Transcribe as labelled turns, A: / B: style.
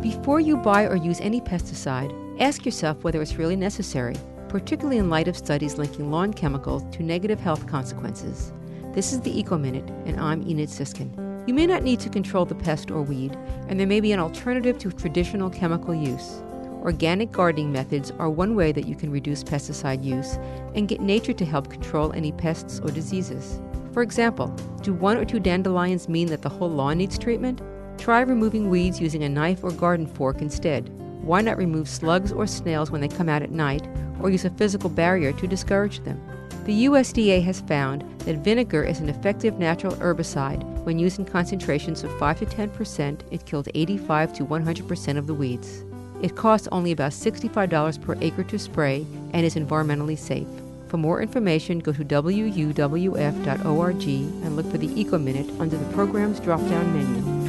A: Before you buy or use any pesticide, ask yourself whether it's really necessary, particularly in light of studies linking lawn chemicals to negative health consequences. This is the Eco Minute, and I'm Enid Sisskin. You may not need to control the pest or weed, and there may be an alternative to traditional chemical use. Organic gardening methods are one way that you can reduce pesticide use and get nature to help control any pests or diseases. For example, do one or two dandelions mean that the whole lawn needs treatment? Try removing weeds using a knife or garden fork instead. Why not remove slugs or snails when they come out at night, or use a physical barrier to discourage them? The USDA has found that vinegar is an effective natural herbicide. When used in concentrations of 5 to 10%, it kills 85 to 100% of the weeds. It costs only about $65 per acre to spray and is environmentally safe. For more information, go to wuwf.org and look for the Eco Minute under the program's drop down menu.